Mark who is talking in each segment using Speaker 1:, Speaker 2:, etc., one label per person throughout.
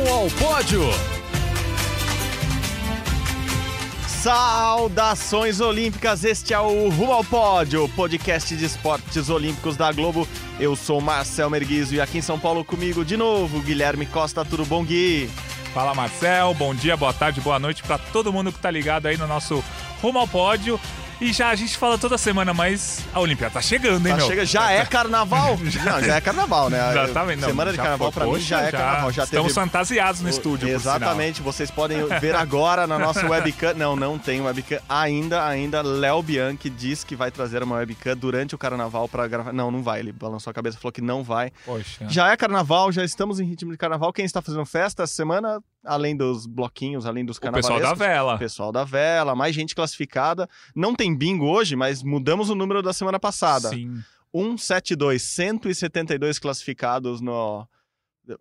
Speaker 1: ao Pódio.
Speaker 2: Saudações olímpicas, este é o Rumo ao Pódio, podcast de esportes olímpicos da Globo. Eu sou Marcel Merguizo e aqui em São Paulo comigo de novo, Guilherme Costa, tudo bom, Gui?
Speaker 3: Fala Marcel, bom dia, boa tarde, boa noite para todo mundo que tá ligado aí no nosso Rumo ao Pódio. E já a gente fala toda semana, mas a Olimpíada tá chegando, hein,
Speaker 2: Tá
Speaker 3: meu?
Speaker 2: chega, já é carnaval? Não, já é carnaval, né?
Speaker 3: Exatamente. não,
Speaker 2: Semana de carnaval
Speaker 3: foi,
Speaker 2: pra mim
Speaker 3: poxa,
Speaker 2: já é carnaval. Já
Speaker 3: Estamos
Speaker 2: teve...
Speaker 3: fantasiados no estúdio.
Speaker 2: Exatamente, vocês podem ver agora na nossa webcam. Não, não tem webcam ainda. Ainda Léo Bianchi diz que vai trazer uma webcam durante o carnaval pra gravar. Não, não vai. Ele balançou a cabeça e falou que não vai.
Speaker 3: Poxa.
Speaker 2: Já é carnaval, já estamos em ritmo de carnaval. Quem está fazendo festa essa semana, além dos bloquinhos, além dos
Speaker 3: O pessoal da vela.
Speaker 2: Pessoal da vela, mais gente classificada. Não tem bingo hoje, mas mudamos o número da semana passada.
Speaker 3: Sim.
Speaker 2: 172, 172 classificados no.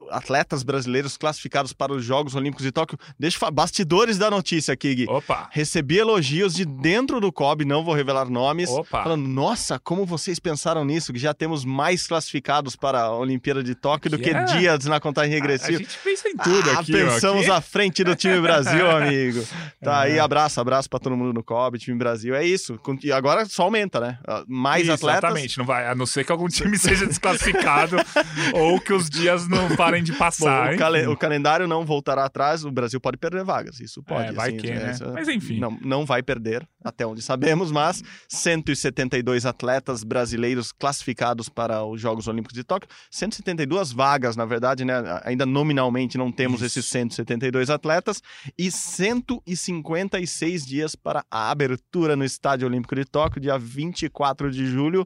Speaker 2: Atletas brasileiros classificados para os Jogos Olímpicos de Tóquio. Deixa eu falar. Bastidores da notícia aqui, Gui.
Speaker 3: Opa.
Speaker 2: Recebi elogios de dentro do COB, não vou revelar nomes.
Speaker 3: Opa.
Speaker 2: Falando, nossa, como vocês pensaram nisso? Que já temos mais classificados para a Olimpíada de Tóquio do que
Speaker 3: É.
Speaker 2: dias na contagem
Speaker 3: A
Speaker 2: regressiva.
Speaker 3: gente pensa em tudo
Speaker 2: ah,
Speaker 3: aqui,
Speaker 2: pensamos
Speaker 3: Aqui-
Speaker 2: à frente do time Brasil, amigo. Tá aí, abraço, abraço pra todo mundo no COB, time Brasil. É isso. E agora só aumenta, né? Ah, Mais
Speaker 3: Isso,
Speaker 2: atletas.
Speaker 3: Exatamente, não vai, a não ser que algum time seja desclassificado ou que os dias não parem de
Speaker 2: Bom,
Speaker 3: passar.
Speaker 2: o,
Speaker 3: hein?
Speaker 2: cale- o calendário não voltará atrás, o Brasil pode perder vagas, isso pode.
Speaker 3: É, vai
Speaker 2: assim,
Speaker 3: que,
Speaker 2: é,
Speaker 3: né?
Speaker 2: isso-
Speaker 3: Mas enfim.
Speaker 2: Não, não vai perder, até onde sabemos, mas 172 atletas brasileiros classificados para os Jogos Olímpicos de Tóquio, 172 vagas, na verdade, né? Ainda nominalmente não temos
Speaker 3: Isso.
Speaker 2: esses 172 atletas, e 156 dias para a abertura no Estádio Olímpico de Tóquio, dia 24 de julho,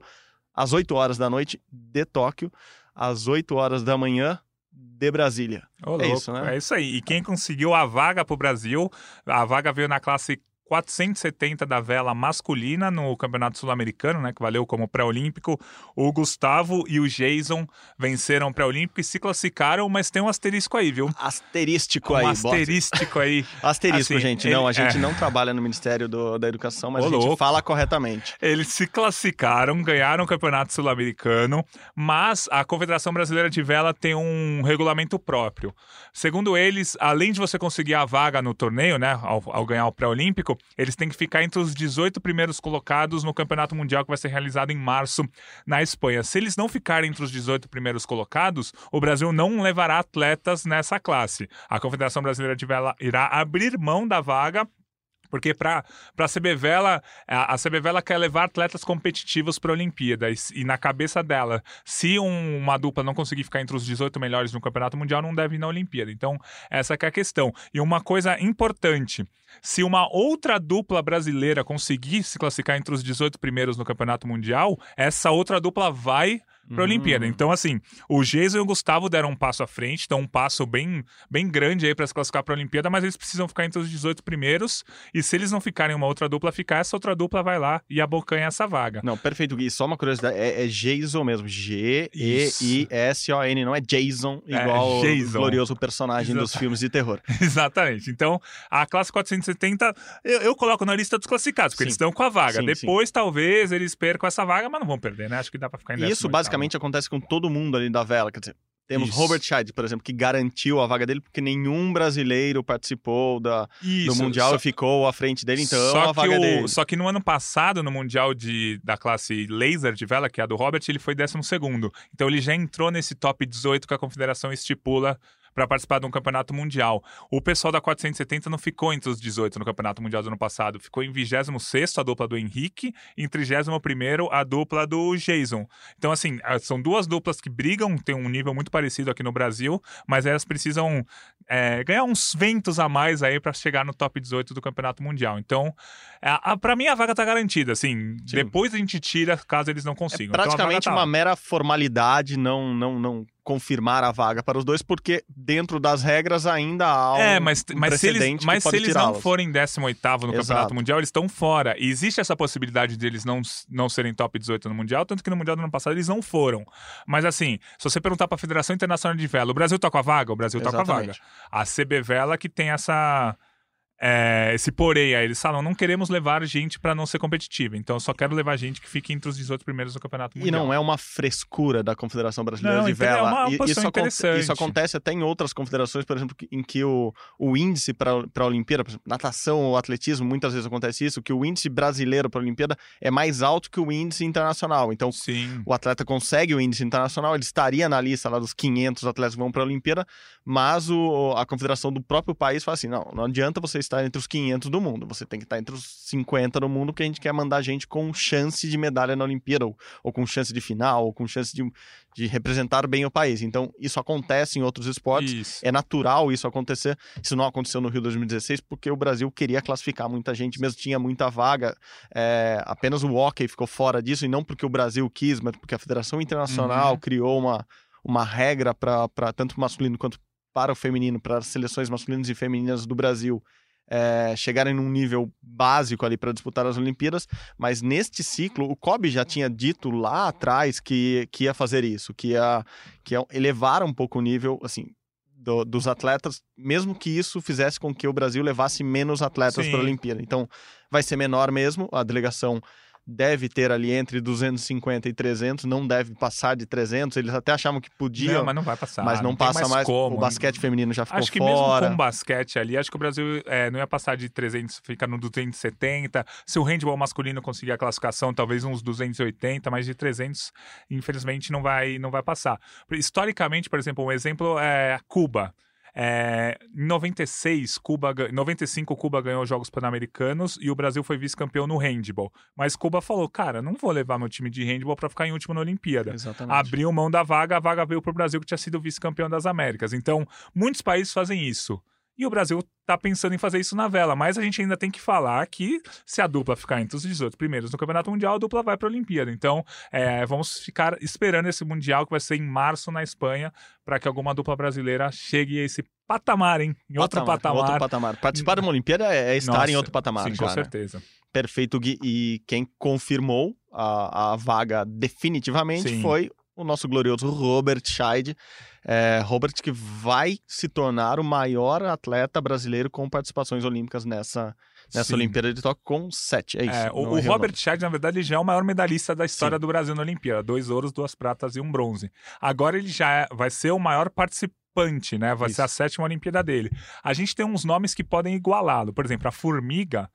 Speaker 2: às 8 horas da noite de Tóquio, às 8 horas da manhã de Brasília.
Speaker 3: Ô,
Speaker 2: É
Speaker 3: louco,
Speaker 2: isso, né?
Speaker 3: É isso aí. E quem conseguiu a vaga pro Brasil, a vaga veio na classe 470 da vela masculina no Campeonato Sul-Americano, né, que valeu como pré-olímpico. O Gustavo e o Jason venceram o pré-olímpico e se classificaram, mas tem um asterisco aí, viu?
Speaker 2: Asterístico
Speaker 3: Um
Speaker 2: aí, bota.
Speaker 3: asterístico aí.
Speaker 2: Asterisco,
Speaker 3: Assim,
Speaker 2: gente.
Speaker 3: ele-
Speaker 2: Não, a gente
Speaker 3: é.
Speaker 2: não trabalha no Ministério do- da Educação, mas
Speaker 3: Ô,
Speaker 2: a gente
Speaker 3: louco.
Speaker 2: fala corretamente.
Speaker 3: Eles se classificaram, ganharam o Campeonato Sul-Americano, mas a Confederação Brasileira de Vela tem um regulamento próprio. Segundo eles, além de você conseguir a vaga no torneio, né, ao, ao ganhar o pré-olímpico, eles têm que ficar entre os 18 primeiros colocados no Campeonato Mundial que vai ser realizado em março na Espanha. Se eles não ficarem entre os 18 primeiros colocados, o Brasil não levará atletas nessa classe. A Confederação Brasileira de Vela irá abrir mão da vaga porque para a CB Vela, a, a CB Vela quer levar atletas competitivos para a Olimpíada. E, na cabeça dela, se um- uma dupla não conseguir ficar entre os 18 melhores no Campeonato Mundial, não deve ir na Olimpíada. Então, essa é a questão. E uma coisa importante: se uma outra dupla brasileira conseguir se classificar entre os 18 primeiros no Campeonato Mundial, essa outra dupla vai para a Olimpíada. Então, assim, o Jason e o Gustavo deram um passo à frente, então um passo bem, bem grande aí para se classificar para a Olimpíada, mas eles precisam ficar entre os 18 primeiros. E se eles não ficarem uma outra dupla ficar, essa outra dupla vai lá e abocanha essa vaga.
Speaker 2: Não, perfeito, Gui. Só uma curiosidade, é, é Jason mesmo. G-E-I-S-O-N, não é Jason,
Speaker 3: É,
Speaker 2: igual o
Speaker 3: Jason.
Speaker 2: glorioso personagem dos
Speaker 3: Exato.
Speaker 2: filmes de terror.
Speaker 3: Exatamente. Então, a classe 470 eu, eu coloco na lista dos classificados, porque
Speaker 2: Sim.
Speaker 3: eles estão com a vaga.
Speaker 2: Sim,
Speaker 3: Depois, talvez, eles percam essa vaga, mas não vão perder, né? Acho que dá para ficar em
Speaker 2: isso
Speaker 3: 18º.
Speaker 2: Basicamente acontece com todo mundo ali da vela. Quer dizer, temos
Speaker 3: Isso.
Speaker 2: Robert Scheid, por exemplo, que garantiu a vaga dele porque nenhum brasileiro participou da, do
Speaker 3: Isso,
Speaker 2: Mundial
Speaker 3: só-
Speaker 2: e ficou à frente dele, então é
Speaker 3: só
Speaker 2: a vaga
Speaker 3: que o-
Speaker 2: dele.
Speaker 3: Só que no ano passado, no Mundial de, da classe laser de vela, que é a do Robert, ele foi 12 Então ele já entrou nesse top 18 que a confederação estipula para participar de um campeonato mundial. O pessoal da 470 não ficou entre os 18 no campeonato mundial do ano passado, ficou em 26 a dupla do Henrique e em 31 a dupla do Jason. Então, assim, ah, são duas duplas que brigam, tem um nível muito parecido aqui no Brasil, mas elas precisam é, ganhar uns ventos a mais aí para chegar no top 18 do campeonato mundial. Então, para mim a vaga tá garantida, assim,
Speaker 2: Sim.
Speaker 3: depois a gente tira caso eles não
Speaker 2: É
Speaker 3: consigam. Então, vaga
Speaker 2: praticamente
Speaker 3: tá
Speaker 2: uma mera formalidade não, não, não confirmar a vaga para os dois, porque dentro das regras ainda há um,
Speaker 3: É, mas, mas se eles, mas se eles não forem 18º no
Speaker 2: Exato.
Speaker 3: Campeonato Mundial, eles estão fora. E existe essa possibilidade deles não, não serem top 18 no Mundial, tanto que no Mundial do ano passado eles não foram. Mas assim, se você perguntar para a Federação Internacional de Vela, o Brasil tá com a vaga? O Brasil tá com a vaga. A CB Vela que tem essa é, esse porém aí. Eles falam, não queremos levar gente para não ser competitiva. Então eu só quero levar gente que fique entre os 18 primeiros do Campeonato
Speaker 2: E
Speaker 3: Mundial.
Speaker 2: não é uma frescura da Confederação Brasileira
Speaker 3: Não,
Speaker 2: de
Speaker 3: então é
Speaker 2: Vela.
Speaker 3: uma
Speaker 2: E- isso,
Speaker 3: interessante.
Speaker 2: isso acontece até em outras confederações, por exemplo, em que o, o índice para a Olimpíada, por exemplo, natação ou atletismo, muitas vezes acontece isso, que o índice brasileiro para a Olimpíada é mais alto que o índice internacional. Então,
Speaker 3: Sim.
Speaker 2: o atleta consegue o índice internacional, ele estaria na lista lá dos 500 atletas que vão para a Olimpíada, mas o, a confederação do próprio país fala assim: não, não adianta você estar entre os 500 do mundo, você tem que estar entre os 50 do mundo, porque a gente quer mandar gente com chance de medalha na Olimpíada, ou, ou com chance de final, ou com chance de, de representar bem o país. Então, isso acontece em outros esportes.
Speaker 3: Isso.
Speaker 2: É natural isso acontecer. Isso não aconteceu no Rio 2016 porque o Brasil queria classificar muita gente, mesmo tinha muita vaga. É, apenas o hockey ficou fora disso, e não porque o Brasil quis, mas porque a Federação Internacional
Speaker 3: Uhum.
Speaker 2: criou uma, uma regra para tanto masculino quanto para o feminino, para as seleções masculinas e femininas do Brasil. É, chegarem num nível básico ali para disputar as Olimpíadas, mas neste ciclo o Kobe já tinha dito lá atrás que, que ia fazer isso, que ia, que ia elevar um pouco o nível, assim, do- dos atletas, mesmo que isso fizesse com que o Brasil levasse menos atletas para a Olimpíada. Então, vai ser menor mesmo, a delegação deve ter ali entre 250 e 300, não deve passar de 300, eles até achavam que podia,
Speaker 3: Não,
Speaker 2: mas,
Speaker 3: mas não vai passar.
Speaker 2: não,
Speaker 3: tem
Speaker 2: passa mais,
Speaker 3: como.
Speaker 2: o basquete feminino já ficou
Speaker 3: Acho que
Speaker 2: fora.
Speaker 3: mesmo com basquete ali, acho que o Brasil é, não ia passar de 300, fica no 270. Se o handball masculino conseguir a classificação, talvez uns 280, mas de 300, infelizmente, não vai, não vai passar. Historicamente, por exemplo, um exemplo é Cuba. É, em 96, Cuba, ga- em 95, Cuba ganhou os Jogos Pan-Americanos e o Brasil foi vice-campeão no handball. Mas Cuba falou, cara, não vou levar meu time de handball para ficar em último na Olimpíada
Speaker 2: Exatamente.
Speaker 3: abriu mão da vaga, a vaga veio para o Brasil, que tinha sido vice-campeão das Américas. Então, muitos países fazem isso. E o Brasil está pensando em fazer isso na vela, mas a gente ainda tem que falar que se a dupla ficar entre os 18 primeiros no Campeonato Mundial, a dupla vai para a Olimpíada. Então, é, vamos ficar esperando esse Mundial que vai ser em março na Espanha, para que alguma dupla brasileira chegue a esse patamar, hein? Em outro patamar.
Speaker 2: Outro patamar. Participar de uma Olimpíada é, é estar
Speaker 3: Nossa,
Speaker 2: em outro patamar
Speaker 3: Sim,
Speaker 2: já,
Speaker 3: com
Speaker 2: né?
Speaker 3: certeza.
Speaker 2: Perfeito, Gui. E quem confirmou a, a vaga definitivamente
Speaker 3: Sim.
Speaker 2: foi o nosso glorioso Robert Scheid. É, Robert que vai se tornar o maior atleta brasileiro com participações olímpicas nessa, nessa
Speaker 3: Sim.
Speaker 2: Olimpíada de Tóquio com sete. É isso.
Speaker 3: É, o, o
Speaker 2: errei
Speaker 3: Robert Scheid, na verdade, já é o maior medalhista da história
Speaker 2: Sim.
Speaker 3: do Brasil na Olimpíada. Dois ouros, duas pratas e um bronze. Agora ele já é- vai ser o maior participante, né? Vai
Speaker 2: Isso.
Speaker 3: ser a sétima Olimpíada dele. A gente tem uns nomes que podem igualá-lo. Por exemplo, a Formiga.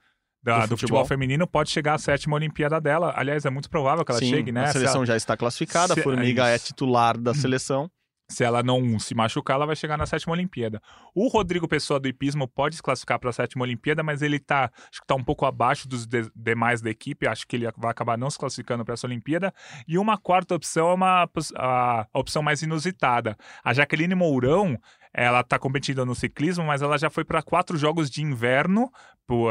Speaker 3: Da-
Speaker 2: Do
Speaker 3: do, futebol.
Speaker 2: futebol.
Speaker 3: feminino pode chegar à sétima Olimpíada dela. Aliás, é muito provável que ela
Speaker 2: Sim,
Speaker 3: chegue, né?
Speaker 2: A
Speaker 3: Se
Speaker 2: seleção
Speaker 3: ela-
Speaker 2: já está classificada,
Speaker 3: se-
Speaker 2: a Formiga é
Speaker 3: isso.
Speaker 2: titular da seleção.
Speaker 3: se ela não se machucar, ela vai chegar na sétima Olimpíada. O Rodrigo Pessoa do hipismo pode se classificar para a sétima Olimpíada, mas ele tá, acho que tá um pouco abaixo dos de- demais da equipe, acho que ele vai acabar não se classificando para essa Olimpíada. E uma quarta opção é uma a, a opção mais inusitada. A Jaqueline Mourão, ela tá competindo no ciclismo, mas ela já foi para quatro jogos de inverno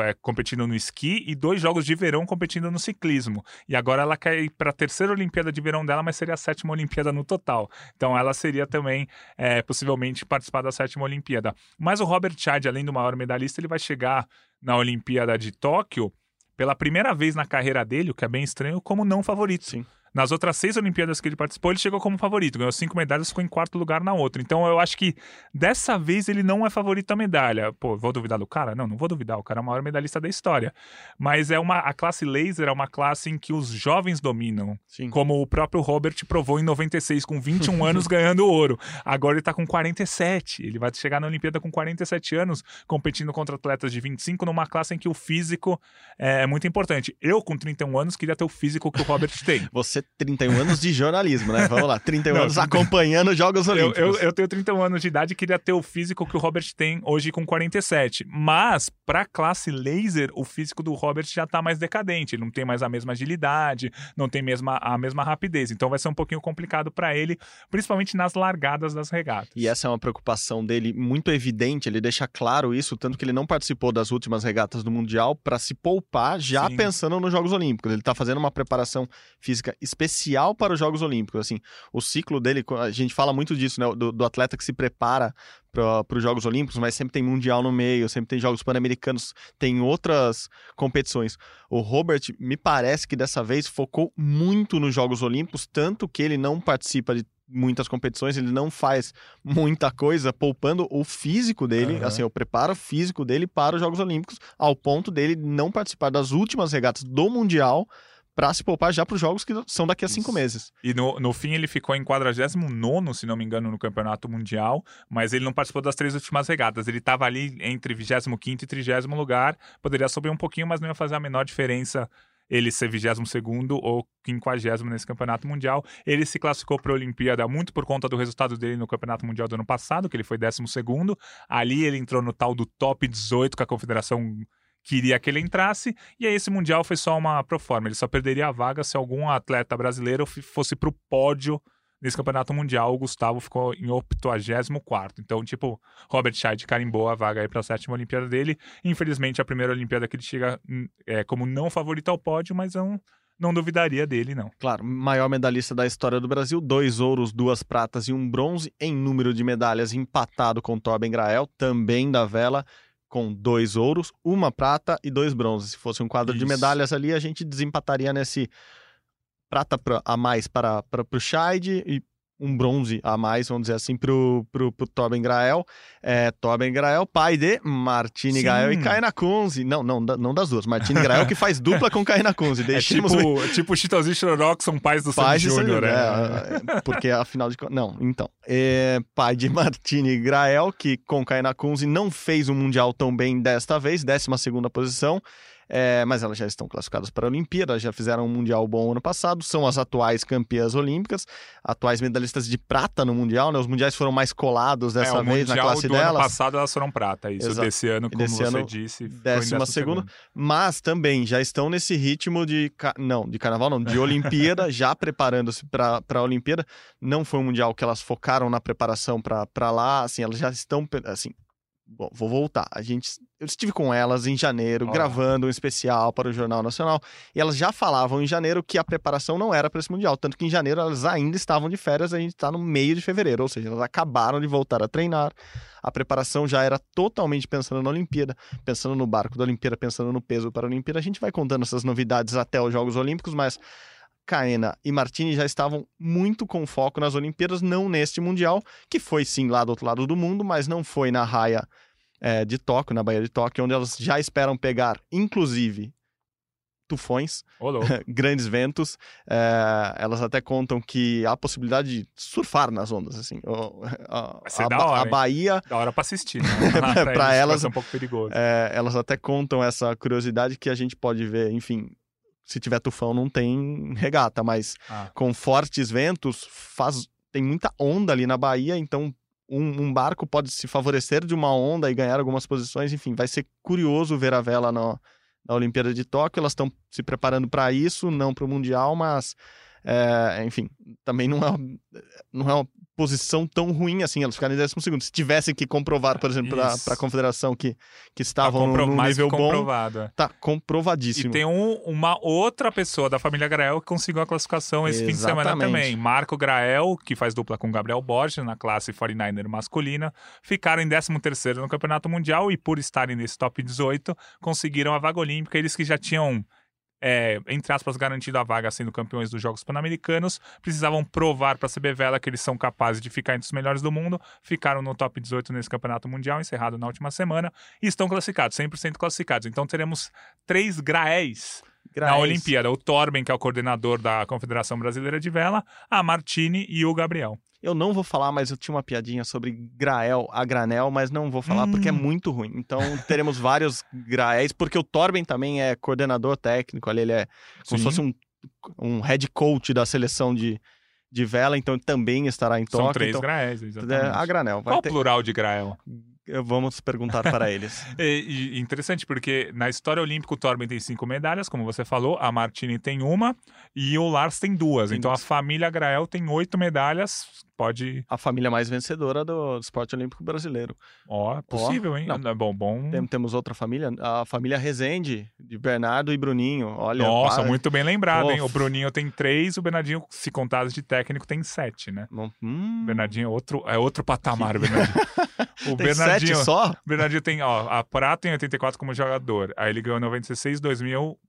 Speaker 3: é, competindo no esqui e dois jogos de verão competindo no ciclismo. E agora ela quer ir para a terceira Olimpíada de verão dela, mas seria a sétima Olimpíada no total. Então ela seria também, é, possivelmente, participar da sétima Olimpíada. Mas o Robert Chad, além do maior medalhista, ele vai chegar na Olimpíada de Tóquio pela primeira vez na carreira dele, o que é bem estranho, como não favorito.
Speaker 2: Sim.
Speaker 3: Nas outras seis Olimpíadas que ele participou, ele chegou como favorito, ganhou cinco medalhas, ficou em quarto lugar na outra. Então eu acho que dessa vez ele não é favorito à medalha. Pô, vou duvidar do cara? Não, não vou duvidar. O cara é o maior medalhista da história. Mas é uma a classe laser é uma classe em que os jovens dominam,
Speaker 2: Sim.
Speaker 3: como o próprio Robert provou em 96 com 21 anos ganhando ouro. Agora ele tá com 47. Ele vai chegar na Olimpíada com 47 anos, competindo contra atletas de 25 numa classe em que o físico é muito importante. Eu com 31 anos queria ter o físico que o Robert tem.
Speaker 2: Você, 31 anos de jornalismo, né? Vamos lá, 31
Speaker 3: Não,
Speaker 2: anos acompanhando os Jogos
Speaker 3: Eu,
Speaker 2: Olímpicos.
Speaker 3: eu, eu tenho 31 anos de idade e queria ter o físico que o Robert tem hoje com 47. Mas, pra classe laser, o físico do Robert já tá mais decadente. Ele não tem mais a mesma agilidade, não tem mesma, a mesma rapidez. Então vai ser um pouquinho complicado pra ele, principalmente nas largadas das regatas.
Speaker 2: E essa é uma preocupação dele muito evidente, ele deixa claro isso, tanto que ele não participou das últimas regatas do Mundial para se poupar já
Speaker 3: Sim.
Speaker 2: pensando nos Jogos Olímpicos. Ele está fazendo uma preparação física especial para os Jogos Olímpicos. Assim, o ciclo dele, a gente fala muito disso, né? Do, do atleta que se prepara para os Jogos Olímpicos, mas sempre tem Mundial no meio, sempre tem Jogos Pan-Americanos, tem outras competições. O Robert, me parece que dessa vez focou muito nos Jogos Olímpicos, tanto que ele não participa de muitas competições, ele não faz muita coisa, poupando o físico dele,
Speaker 3: Aham.
Speaker 2: assim, o preparo físico dele para os Jogos Olímpicos, ao ponto dele não participar das últimas regatas do Mundial para se poupar já para os Jogos que são daqui a cinco
Speaker 3: Isso.
Speaker 2: meses.
Speaker 3: E no, no fim ele ficou em 49, se não me engano, no Campeonato Mundial, mas ele não participou das três últimas regatas. Ele estava ali entre 25 e 30 lugar, poderia subir um pouquinho, mas não ia fazer a menor diferença ele ser 22 ou 50 nesse Campeonato Mundial. Ele se classificou para a Olimpíada muito por conta do resultado dele no Campeonato Mundial do ano passado, que ele foi 12. Ali ele entrou no tal do top 18 que a Confederação queria que ele entrasse, e aí esse Mundial foi só uma proforma. Ele só perderia a vaga se algum atleta brasileiro fosse pro pódio nesse campeonato mundial. O Gustavo ficou em 84. Então, tipo, Robert Scheid carimbou a vaga aí para a sétima Olimpíada dele. Infelizmente, a primeira Olimpíada que ele chega hum, é, como não favorito ao pódio, mas eu não, não duvidaria dele, não.
Speaker 2: Claro, maior medalhista da história do Brasil, dois ouros, duas pratas e um bronze em número de medalhas, empatado com Torben Grael, também da vela, com dois ouros, uma prata e dois bronzes. Se fosse um quadro de
Speaker 3: Isso.
Speaker 2: medalhas ali, a gente desempataria nesse prata pra- a mais para, para o Scheid e um bronze a mais, vamos dizer assim, pro, pro, pro Torben Grael. É, Torben Grael, pai de Martini
Speaker 3: Sim.
Speaker 2: Grael e Kaina Kunze. Não, não, não das duas. Martini Grael que faz dupla com Kaina Kunze.
Speaker 3: É
Speaker 2: Deixemos
Speaker 3: tipo, tipo Chitãozinho e Chororó, que são pais do Sandy
Speaker 2: Pais de
Speaker 3: Júnior,
Speaker 2: Sandy-
Speaker 3: né?
Speaker 2: é, é, porque afinal de contas. Não, então. É, pai de Martini Grael, que com Kaina Kunze não fez um Mundial tão bem desta vez, 12 posição. É, mas elas já estão classificadas para a Olimpíada, já fizeram um Mundial bom ano passado, são as atuais campeãs olímpicas, atuais medalhistas de prata no Mundial, né? Os mundiais foram mais colados dessa
Speaker 3: é,
Speaker 2: vez na classe
Speaker 3: do ano
Speaker 2: delas.
Speaker 3: passado elas foram prata. Isso
Speaker 2: Exato.
Speaker 3: desse ano, como
Speaker 2: desse
Speaker 3: você
Speaker 2: ano,
Speaker 3: disse,
Speaker 2: décima segunda. mas também já estão nesse ritmo de. Não, de carnaval não, de Olimpíada, já preparando-se para a Olimpíada. Não foi um mundial que elas focaram na preparação para lá, assim, elas já estão. Assim, bom, vou voltar. A gente, eu estive com elas em janeiro,
Speaker 3: Ó.
Speaker 2: gravando um especial para o Jornal Nacional, e elas já falavam em janeiro que a preparação não era para esse mundial. Tanto que em janeiro elas ainda estavam de férias, a gente está no meio de fevereiro, ou seja, elas acabaram de voltar a treinar. A preparação já era totalmente pensando na Olimpíada pensando no barco da Olimpíada, pensando no peso para a Olimpíada. A gente vai contando essas novidades até os Jogos Olímpicos, mas Caena e Martini já estavam muito com foco nas Olimpíadas, não neste Mundial, que foi sim lá do outro lado do mundo, mas não foi na raia eh, de Tóquio, na Baía de Tóquio, onde elas já esperam pegar, inclusive, tufões, grandes ventos. Eh, elas até contam que há a possibilidade de surfar nas ondas, assim. O- a, a
Speaker 3: da hora,
Speaker 2: a
Speaker 3: hein?
Speaker 2: Bahia
Speaker 3: Da hora pra assistir, né? Eles
Speaker 2: elas-
Speaker 3: ser um pouco perigoso.
Speaker 2: é, elas até contam essa curiosidade que a gente pode ver, enfim, se tiver tufão não tem regata, mas
Speaker 3: Ah.
Speaker 2: com fortes ventos faz tem muita onda ali na Bahia, então um, um barco pode se favorecer de uma onda e ganhar algumas posições, enfim, vai ser curioso ver a vela no- na Olimpíada de Tóquio, elas estão se preparando para isso, não para o Mundial, mas é, enfim, também não é, não é posição tão ruim assim, elas ficarem em décimo segundo. Se tivessem que comprovar, por exemplo, para a confederação que, que
Speaker 3: Tá
Speaker 2: estavam
Speaker 3: compro-
Speaker 2: num nível bom,
Speaker 3: comprovado. é.
Speaker 2: tá
Speaker 3: E
Speaker 2: comprovadíssimo.
Speaker 3: tem um- uma outra pessoa da família Grael que conseguiu a classificação esse fim de semana
Speaker 2: Exatamente.
Speaker 3: também. Marco Grael, que faz dupla com Gabriel Borges na classe 49er masculina, ficaram em 13º no Campeonato Mundial e por estarem nesse top 18, conseguiram a vaga olímpica. Eles que já tinham, é, entre aspas, garantido a vaga sendo campeões dos Jogos Pan-Americanos, precisavam provar para a CB Vela que eles são capazes de ficar entre os melhores do mundo. Ficaram no top 18 nesse Campeonato Mundial, encerrado na última semana, e estão classificados, 100% classificados. Então teremos três Graéis na
Speaker 2: Graéis.
Speaker 3: Olimpíada. O Torben, que é o coordenador da Confederação Brasileira de Vela, a Martini e o Gabriel.
Speaker 2: Eu não vou falar, mas eu tinha uma piadinha sobre Grael a granel, mas não vou falar porque é
Speaker 3: Hum.
Speaker 2: muito ruim. Então teremos vários Graéis, porque o Torben também é coordenador técnico, ali ele é como se
Speaker 3: Sim.
Speaker 2: fosse um, um head coach da seleção de, de vela, então também estará em Tóquio.
Speaker 3: São três
Speaker 2: então,
Speaker 3: Graéis,
Speaker 2: é,
Speaker 3: exatamente.
Speaker 2: a granel.
Speaker 3: Qual o
Speaker 2: ter-
Speaker 3: plural de Grael?
Speaker 2: Vamos perguntar para eles.
Speaker 3: E, e interessante, porque na história olímpica o Torben tem cinco medalhas, como você falou, a Martini tem uma e o Lars tem duas.
Speaker 2: Tem
Speaker 3: então
Speaker 2: duas.
Speaker 3: a família Grael tem oito medalhas. Pode.
Speaker 2: A família mais vencedora do esporte olímpico brasileiro.
Speaker 3: Ó, possível, hein?
Speaker 2: não.
Speaker 3: É bom, bom.
Speaker 2: Tem- temos outra família, a família Rezende, de Bernardo e Bruninho. Olha,
Speaker 3: Nossa, muito bem lembrado, hein?
Speaker 2: Pô.
Speaker 3: O Bruninho tem três, o Bernardinho, se contados de técnico, tem sete, né?
Speaker 2: Hum,
Speaker 3: Bernardinho é outro, é outro patamar, o Bernardinho. O
Speaker 2: tem
Speaker 3: Bernardinho,
Speaker 2: sete só?
Speaker 3: Bernardinho tem, ó, a prata em 84 como jogador. Aí ele ganhou 96, 2000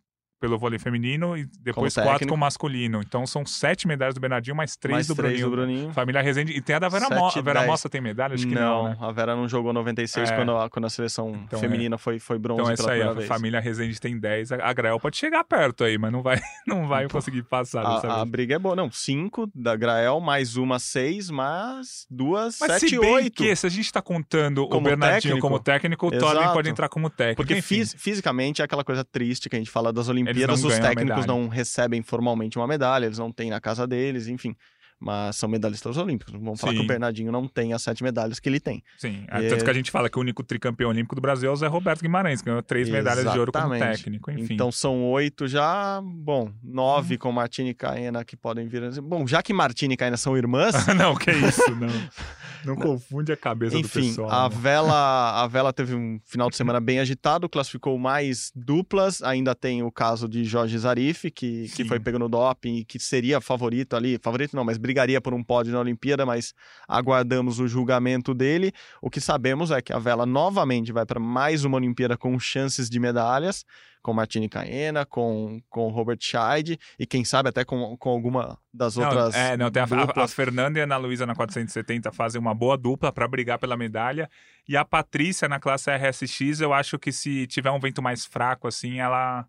Speaker 3: pelo vôlei feminino e depois
Speaker 2: Como
Speaker 3: quatro com o masculino. Então são sete medalhas do Bernardinho, mais três,
Speaker 2: Mais
Speaker 3: do,
Speaker 2: três
Speaker 3: Bruninho.
Speaker 2: do Bruninho.
Speaker 3: Família Rezende. E tem a da Vera, Mo
Speaker 2: Sete,
Speaker 3: a Vera. Mossa tem medalha? Acho que
Speaker 2: não,
Speaker 3: não, né?
Speaker 2: a Vera não jogou 96
Speaker 3: É.
Speaker 2: quando, a, quando a seleção
Speaker 3: Então,
Speaker 2: feminina foi, foi bronze
Speaker 3: Então é
Speaker 2: pela
Speaker 3: isso aí,
Speaker 2: primeira
Speaker 3: a
Speaker 2: vez.
Speaker 3: família Rezende tem 10. A Grael pode chegar perto aí, mas não vai, não vai conseguir passar
Speaker 2: A, a briga é boa. Não, cinco da Grael, mais uma seis, mais duas,
Speaker 3: Mas
Speaker 2: sete,
Speaker 3: se bem
Speaker 2: oito.
Speaker 3: que, se a gente tá contando o
Speaker 2: Como
Speaker 3: Bernardinho
Speaker 2: técnico,
Speaker 3: como técnico, o
Speaker 2: exato.
Speaker 3: pode entrar como técnico.
Speaker 2: Porque
Speaker 3: Enfim,
Speaker 2: fisicamente é aquela coisa triste que a gente fala das Olimpíadas,
Speaker 3: não
Speaker 2: os técnicos não recebem formalmente uma medalha, eles não têm na casa deles, enfim. Mas são medalhistas olímpicos. Vamos falar que
Speaker 3: Sim.
Speaker 2: o Bernardinho não tem as sete medalhas que ele tem.
Speaker 3: Sim,
Speaker 2: É.
Speaker 3: tanto que a gente fala que o único tricampeão olímpico do Brasil é o Zé Roberto Guimarães, que ganhou três medalhas de ouro como
Speaker 2: Exatamente.
Speaker 3: técnico, enfim.
Speaker 2: Então são oito já, bom, nove com Martini e Caena que podem vir. Bom, já que Martini e Caena são irmãs,
Speaker 3: não, que isso, não. Não confunde a cabeça do
Speaker 2: Enfim,
Speaker 3: pessoal.
Speaker 2: a
Speaker 3: né?
Speaker 2: vela, a vela teve um final de semana bem agitado, classificou mais duplas. Ainda tem o caso de Jorge Zarif, que, que foi pego no doping e que seria favorito ali. Favorito não, mas brigaria por um pódio na Olimpíada, mas aguardamos o julgamento dele. O que sabemos é que a vela novamente vai para mais uma Olimpíada com chances de medalhas, com Martini Caena, com, com Robert Scheid e quem sabe até com, com alguma das
Speaker 3: Não,
Speaker 2: outras.
Speaker 3: é, não, tem a, a, a. Fernanda e a Ana Luísa na 470 fazem uma boa dupla para brigar pela medalha. E a Patrícia na classe RSX, eu acho que se tiver um vento mais fraco, assim, ela,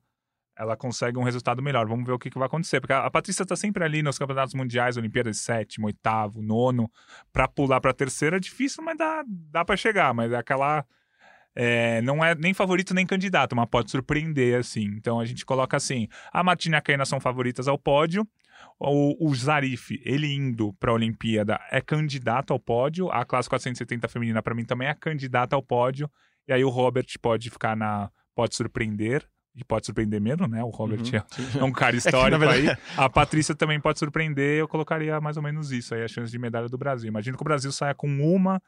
Speaker 3: ela consegue um resultado melhor. Vamos ver o que, que vai acontecer. Porque a, a Patrícia tá sempre ali nos campeonatos mundiais, Olimpíadas, sétimo, oitavo, nono. Para pular para terceira é difícil, mas dá, dá para chegar. Mas é aquela. É, não é nem favorito nem candidato, mas pode surpreender, assim. Então a gente coloca assim: a Martina e a Caena são favoritas ao pódio. O, o Zarif, ele indo para a Olimpíada, é candidato ao pódio. A classe 470 feminina, para mim, também é candidata ao pódio. E aí o Robert pode ficar na. pode surpreender. E pode surpreender mesmo, né? O Robert
Speaker 2: Uhum,
Speaker 3: é- é um cara
Speaker 2: na
Speaker 3: histórico
Speaker 2: verdade-
Speaker 3: aí. A Patrícia também pode surpreender. Eu colocaria mais ou menos isso aí, a chance de medalha do Brasil. Imagina que o Brasil saia com uma.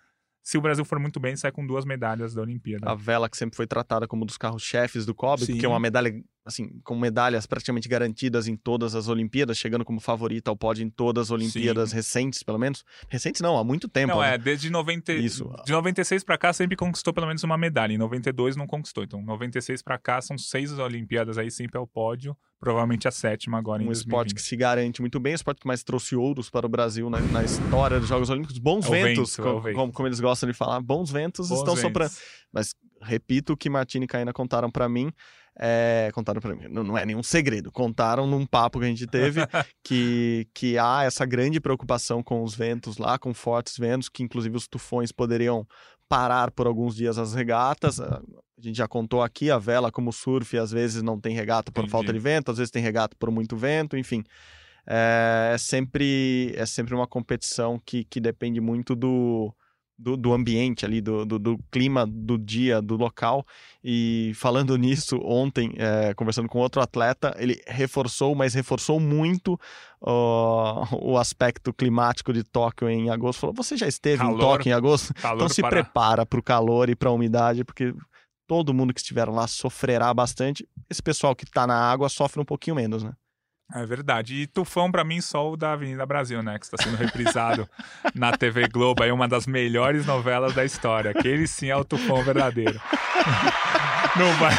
Speaker 3: Se o Brasil for muito bem, sai com duas medalhas da Olimpíada.
Speaker 2: A vela que sempre foi tratada como um dos carros-chefes do COB,
Speaker 3: Sim.
Speaker 2: que é uma medalha, assim, com medalhas praticamente garantidas em todas as Olimpíadas, chegando como favorita ao pódio em todas as Olimpíadas recentes, pelo menos. Recentes não, há muito tempo.
Speaker 3: Não,
Speaker 2: né?
Speaker 3: é, desde 90,
Speaker 2: Isso.
Speaker 3: de 96 pra cá sempre conquistou pelo menos uma medalha. Em 92 não conquistou. Então, 96 pra cá são seis Olimpíadas aí sempre ao pódio. Provavelmente a sétima agora em
Speaker 2: Um
Speaker 3: 2020.
Speaker 2: esporte que se garante muito bem, o esporte que mais trouxe ouros para o Brasil na, na história dos Jogos Olímpicos. Bons
Speaker 3: É
Speaker 2: ventos,
Speaker 3: vento, é o
Speaker 2: co-
Speaker 3: vento.
Speaker 2: como, como eles gostam de falar, bons ventos
Speaker 3: Bons
Speaker 2: estão
Speaker 3: ventos.
Speaker 2: soprando. Mas repito o que Martini e Caína contaram para mim. É, contaram para mim, não, não é nenhum segredo. Contaram num papo que a gente teve que, que há essa grande preocupação com os ventos lá, com fortes ventos, que inclusive os tufões poderiam parar por alguns dias as regatas. A gente já contou aqui, a vela, como surf, às vezes não tem regata por
Speaker 3: Entendi.
Speaker 2: falta de vento, às vezes tem regata por muito vento, enfim. É, é sempre, é sempre uma competição que, que depende muito do, do, do ambiente ali, do, do, do clima do dia, do local. E falando nisso, ontem, é, conversando com outro atleta, ele reforçou, mas reforçou muito ó, o aspecto climático de Tóquio em agosto. Falou: você já esteve em
Speaker 3: Calor.
Speaker 2: Tóquio em agosto? Então se
Speaker 3: para-
Speaker 2: prepara para o calor e para a umidade, porque todo mundo que estiver lá sofrerá bastante. Esse pessoal que está na água sofre um pouquinho menos, né?
Speaker 3: É verdade. E Tufão, pra mim, só o da Avenida Brasil, né? Que está sendo reprisado na TV Globo. Aí uma das melhores novelas da história. Aquele sim é o Tufão verdadeiro. Não vai,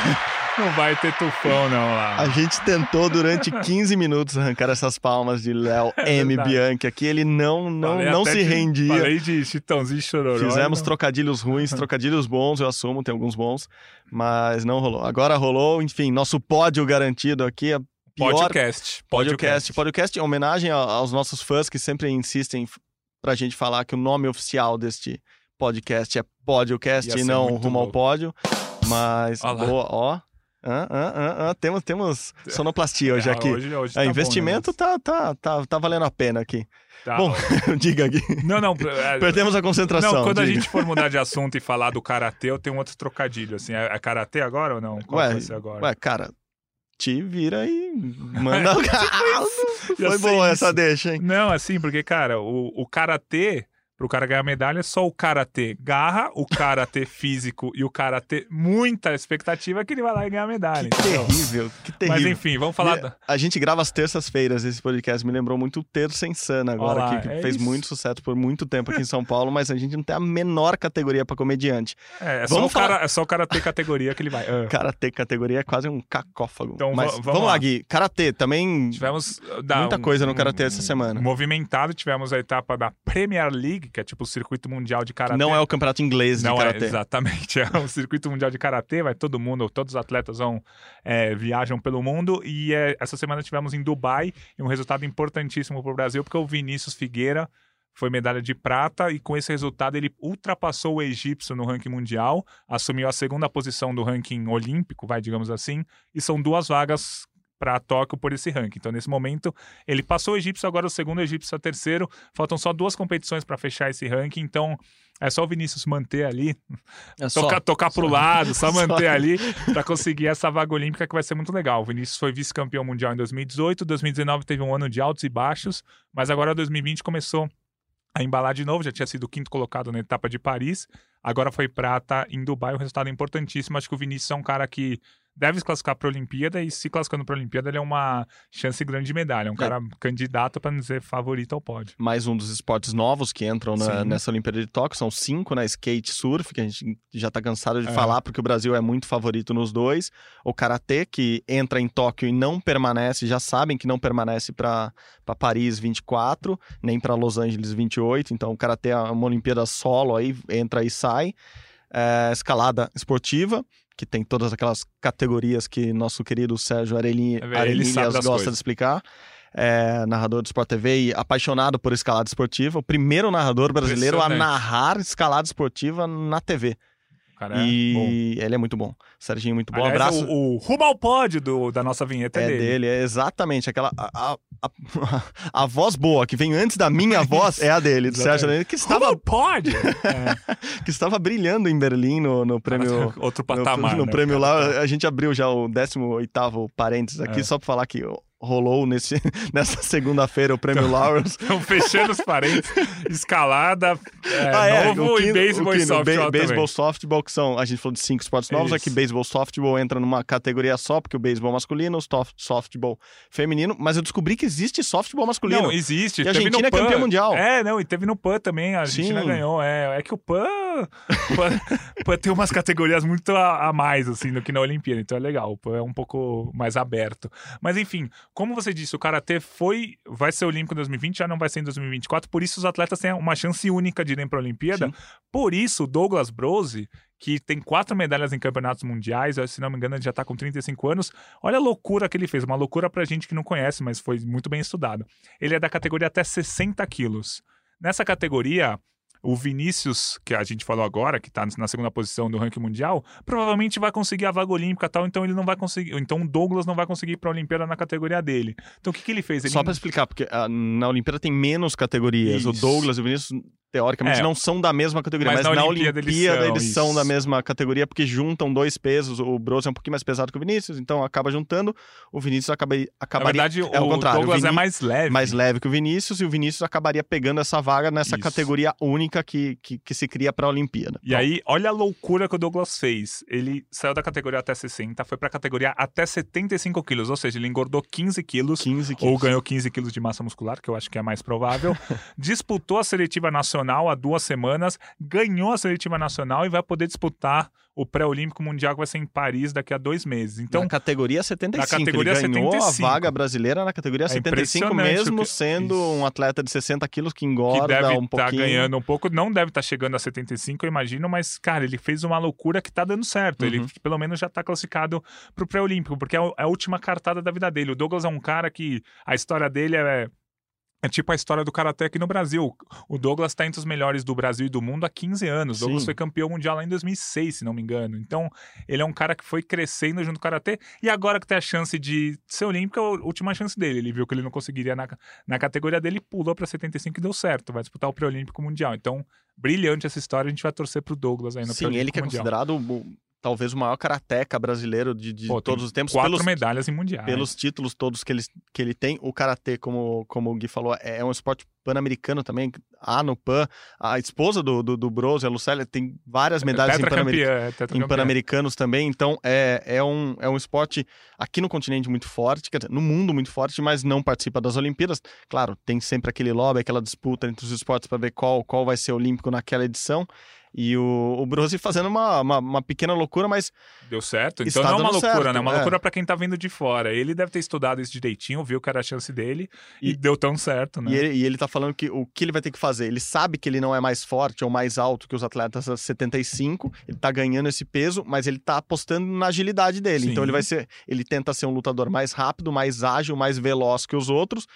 Speaker 3: não vai ter Tufão, não, lá.
Speaker 2: A gente tentou durante 15 minutos arrancar essas palmas de Léo M.
Speaker 3: É verdade.
Speaker 2: Bianchi aqui. Ele não, não,
Speaker 3: Falei
Speaker 2: não se
Speaker 3: de-
Speaker 2: rendia.
Speaker 3: Falei de Chitãozinho Chororó.
Speaker 2: Fizemos
Speaker 3: não-
Speaker 2: trocadilhos ruins, trocadilhos bons, eu assumo, tem alguns bons, mas não rolou. Agora rolou, enfim, nosso pódio garantido aqui. A pior
Speaker 3: Podcast.
Speaker 2: podcast. Podcast em homenagem a- aos nossos fãs que sempre insistem pra gente falar que o nome oficial deste podcast é Podcast e não Rumo ao
Speaker 3: louco.
Speaker 2: Pódio. Mas, boa, ó. Hã, hã, hã, Temos, temos sonoplastia hoje
Speaker 3: Ah,
Speaker 2: aqui.
Speaker 3: Hoje, hoje
Speaker 2: É,
Speaker 3: tá bom,
Speaker 2: investimento
Speaker 3: né?
Speaker 2: tá, tá, tá, tá valendo a pena aqui.
Speaker 3: Tá.
Speaker 2: Bom, diga aqui.
Speaker 3: Não, não. é-
Speaker 2: Perdemos a concentração.
Speaker 3: Não, quando a
Speaker 2: diga.
Speaker 3: gente for mudar de assunto e falar do karatê, eu tenho outro trocadilho, assim. É, é karatê agora ou não? Qual
Speaker 2: Ué,
Speaker 3: vai ser agora?
Speaker 2: Ué, cara, te vira e manda o cara.
Speaker 3: Ia
Speaker 2: Foi boa
Speaker 3: isso.
Speaker 2: essa deixa, hein?
Speaker 3: Não, assim, porque, cara, o, o karatê pro cara ganhar medalha, só o cara ter garra, o cara ter físico e o cara ter muita expectativa que ele vai lá e ganhar medalha.
Speaker 2: Que
Speaker 3: entendeu?
Speaker 2: terrível, que terrível.
Speaker 3: Mas enfim, vamos falar. Da-
Speaker 2: A gente grava às terças-feiras esse podcast. Me lembrou muito o Terça Insana agora,
Speaker 3: Olá,
Speaker 2: que,
Speaker 3: é
Speaker 2: fez
Speaker 3: isso.
Speaker 2: muito sucesso por muito tempo aqui em São Paulo, mas a gente não tem a menor categoria pra comediante.
Speaker 3: É, é só
Speaker 2: Vamos
Speaker 3: o cara,
Speaker 2: falar-
Speaker 3: é só o cara ter categoria que ele vai. Ah.
Speaker 2: Karatê categoria é quase um cacófago.
Speaker 3: Então,
Speaker 2: mas
Speaker 3: va- vamos
Speaker 2: vamos lá,
Speaker 3: lá.
Speaker 2: Gui. Karatê também.
Speaker 3: Tivemos uh, da-
Speaker 2: Muita
Speaker 3: um-
Speaker 2: coisa no karatê
Speaker 3: um-
Speaker 2: essa semana.
Speaker 3: Movimentado, tivemos a etapa da Premier League, que é tipo o circuito mundial de karatê.
Speaker 2: Não é o campeonato inglês de
Speaker 3: Não é,
Speaker 2: karatê.
Speaker 3: exatamente. É o circuito mundial de karatê, vai todo mundo, todos os atletas vão é, viajam pelo mundo. E é, essa semana tivemos em Dubai e um resultado importantíssimo para o Brasil, porque o Vinícius Figueira foi medalha de prata e com esse resultado ele ultrapassou o egípcio no ranking mundial, assumiu a segunda posição do ranking olímpico, vai, digamos assim, e são duas vagas para Tóquio por esse ranking. Então, nesse momento, ele passou o egípcio, agora o segundo, o egípcio é o terceiro. Faltam só duas competições para fechar esse ranking. Então, é só o Vinícius manter ali,
Speaker 2: É só-
Speaker 3: tocar, tocar pro
Speaker 2: só-
Speaker 3: lado, só
Speaker 2: só-
Speaker 3: manter ali para conseguir essa vaga olímpica que vai ser muito legal. O Vinícius foi vice-campeão mundial em 2018, 2019 teve um ano de altos e baixos, mas agora 2020 começou a embalar de novo, já tinha sido o quinto colocado na etapa de Paris, agora foi prata em Dubai, um resultado importantíssimo. Acho que o Vinícius é um cara que deve se classificar para a Olimpíada e se classificando para a Olimpíada ele é uma chance grande de medalha, é um cara candidato para não dizer favorito ao pódio.
Speaker 2: mais um dos esportes novos que entram na- nessa Olimpíada de Tóquio. São cinco na skate surf, que a gente já tá cansado de
Speaker 3: É.
Speaker 2: falar, porque o Brasil é muito favorito nos dois. O karatê, que entra em Tóquio e não permanece, já sabem que não permanece para Paris 24, nem para Los Angeles 28. Então, o karatê é uma Olimpíada solo aí, entra e sai. É, escalada esportiva. Que tem todas aquelas categorias que nosso querido Sérgio Arelini,
Speaker 3: É, das
Speaker 2: gosta
Speaker 3: coisas.
Speaker 2: de explicar é, narrador do Sport TV e apaixonado por escalada esportiva, o primeiro narrador brasileiro a narrar escalada esportiva na TV.
Speaker 3: Cara é bom.
Speaker 2: e ele é muito bom. Serginho, muito bom.
Speaker 3: Aliás,
Speaker 2: Abraço.
Speaker 3: O, o rumo ao pódio do, da nossa vinheta é,
Speaker 2: É
Speaker 3: dele.
Speaker 2: dele, é exatamente aquela. A, a, a, a voz boa que vem antes da minha voz é a dele, do. Sérgio Arelini, que estava!
Speaker 3: É,
Speaker 2: que estava brilhando em Berlim no, no prêmio.
Speaker 3: outro
Speaker 2: No,
Speaker 3: patamar.
Speaker 2: no
Speaker 3: né,
Speaker 2: prêmio
Speaker 3: cara?
Speaker 2: lá, a gente abriu já o 18 parênteses aqui,
Speaker 3: É.
Speaker 2: só pra falar que rolou nesse, nessa segunda-feira o prêmio.
Speaker 3: Então, fechando os parênteses, escalada, é,
Speaker 2: Ah, é,
Speaker 3: novo
Speaker 2: o
Speaker 3: e
Speaker 2: Kino-
Speaker 3: beisebol e
Speaker 2: Kino,
Speaker 3: softball
Speaker 2: be- Beisebol,
Speaker 3: também.
Speaker 2: softball, que são, a gente falou de cinco esportes novos,
Speaker 3: Isso.
Speaker 2: aqui beisebol, softball entra numa categoria só, porque o beisebol masculino, o soft- softball feminino, mas eu descobri que existe softball masculino.
Speaker 3: Não, existe.
Speaker 2: E a Argentina é campeã mundial.
Speaker 3: É, não, e teve no PAN também, a Argentina
Speaker 2: Sim.
Speaker 3: ganhou. É, é que o PAN, PAN tem umas categorias muito a, a mais, assim, do que na Olimpíada, então é legal. É um pouco mais aberto. Mas enfim, como você disse, o Karatê foi, vai ser olímpico em 2020, já não vai ser em 2024, por isso os atletas têm uma chance única de irem para a Olimpíada.
Speaker 2: Sim.
Speaker 3: Por isso, o Douglas Brose, que tem quatro medalhas em campeonatos mundiais, se não me engano, ele já tá com 35 anos. Olha a loucura que ele fez, uma loucura pra gente que não conhece, mas foi muito bem estudado. Ele é da categoria até 60 quilos. Nessa categoria, o Vinícius, que a gente falou agora, que tá na segunda posição do ranking mundial, provavelmente vai conseguir a vaga olímpica e tal, então ele não vai conseguir. Então o Douglas não vai conseguir ir pra Olimpíada na categoria dele. Então o que, que ele fez? Ele
Speaker 2: Só pra explicar, porque ah, na Olimpíada tem menos categorias. O
Speaker 3: Isso.
Speaker 2: Douglas e o Vinícius, teoricamente,
Speaker 3: É.
Speaker 2: não são da mesma categoria,
Speaker 3: Mas
Speaker 2: mas,
Speaker 3: na
Speaker 2: na
Speaker 3: Olimpíada
Speaker 2: Olimpíada,
Speaker 3: eles
Speaker 2: eles,
Speaker 3: são,
Speaker 2: são da mesma categoria, porque juntam dois pesos. O Brose é um pouquinho mais pesado que o Vinícius, então acaba juntando. O Vinícius acaba,
Speaker 3: Na
Speaker 2: acabaria.
Speaker 3: verdade,
Speaker 2: é o
Speaker 3: o
Speaker 2: contrário, o
Speaker 3: Douglas é
Speaker 2: Vini-
Speaker 3: mais leve.
Speaker 2: mais leve que o Vinícius, e o Vinícius acabaria pegando essa vaga nessa
Speaker 3: Isso.
Speaker 2: categoria única que, que, que se cria para a Olimpíada.
Speaker 3: E aí, olha a loucura que o Douglas fez. Ele saiu da categoria até 60, foi pra categoria até 75 quilos, ou seja, ele engordou 15 quilos.
Speaker 2: 15 quilos.
Speaker 3: Ou ganhou 15 quilos de massa muscular, que eu acho que é mais provável. Disputou a seletiva nacional há duas semanas, ganhou a seletiva nacional e vai poder disputar o pré-olímpico mundial que vai ser em Paris daqui a dois meses. Então,
Speaker 2: na categoria 75.
Speaker 3: na categoria
Speaker 2: ele ganhou
Speaker 3: 75.
Speaker 2: a vaga brasileira na categoria 75,
Speaker 3: impressionante
Speaker 2: mesmo
Speaker 3: o que-
Speaker 2: sendo
Speaker 3: Isso.
Speaker 2: um atleta de 60 quilos que
Speaker 3: que
Speaker 2: engorda
Speaker 3: deve
Speaker 2: um
Speaker 3: estar
Speaker 2: pouquinho.
Speaker 3: ganhando um pouco, não deve estar chegando a 75, eu imagino, mas, cara, ele fez uma loucura que tá dando certo. Ele,
Speaker 2: Uhum.
Speaker 3: pelo menos, já tá classificado pro pré-olímpico, porque é é a última cartada da vida dele. O Douglas é um cara que a história dele é. É tipo a história do Karatê aqui no Brasil. O Douglas tá entre os melhores do Brasil e do mundo há 15 anos. O Douglas foi campeão mundial lá em 2006, se não me engano. Então, ele é um cara que foi crescendo junto com o Karatê. E agora que tem a chance de ser olímpico, é a última chance dele. Ele viu que ele não conseguiria na, na categoria dele, pulou para 75 e deu certo. Vai disputar o pré-olímpico mundial. Então, brilhante essa história. A gente vai torcer pro Douglas aí no
Speaker 2: Sim, ele que é
Speaker 3: mundial.
Speaker 2: considerado o talvez o maior karateca brasileiro de, de
Speaker 3: Pô,
Speaker 2: todos os tempos.
Speaker 3: Quatro
Speaker 2: pelos,
Speaker 3: medalhas em mundiais.
Speaker 2: pelos títulos todos que ele, que ele tem. O karatê, como, como o Gui falou, é um esporte pan-americano também. Há no PAN. A esposa do, do, do a Lucélia, tem várias medalhas em
Speaker 3: Tetracampeã,
Speaker 2: pan-americanos
Speaker 3: é
Speaker 2: em
Speaker 3: tetracampeã.
Speaker 2: Pan-Americanos também, então é, é, um, é um esporte aqui no continente muito forte, quer dizer, no mundo muito forte, mas não participa das Olimpíadas. Claro, tem sempre aquele lobby, aquela disputa entre os esportes para ver qual, qual vai ser olímpico naquela edição. E o, o Brose fazendo uma, uma, uma pequena loucura, mas
Speaker 3: Deu certo? Então não é uma loucura,
Speaker 2: certo,
Speaker 3: né? É uma
Speaker 2: é.
Speaker 3: loucura pra quem tá vindo de fora. Ele deve ter estudado isso direitinho, viu que era a chance dele e,
Speaker 2: E-
Speaker 3: deu tão certo, né?
Speaker 2: E ele, e ele tá falando que o que ele vai ter que fazer? Ele sabe que ele não é mais forte ou mais alto que os atletas a 75, ele tá ganhando esse peso, mas ele tá apostando na agilidade dele.
Speaker 3: Sim.
Speaker 2: Então ele vai ser. Ele tenta ser um lutador mais rápido, mais ágil, mais veloz que os outros.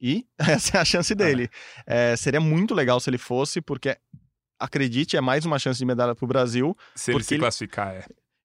Speaker 2: E essa é a chance dele. É, seria muito legal se ele fosse, porque acredite, é mais uma chance de medalha pro Brasil.
Speaker 3: Se ele se
Speaker 2: ele-
Speaker 3: classificar, é.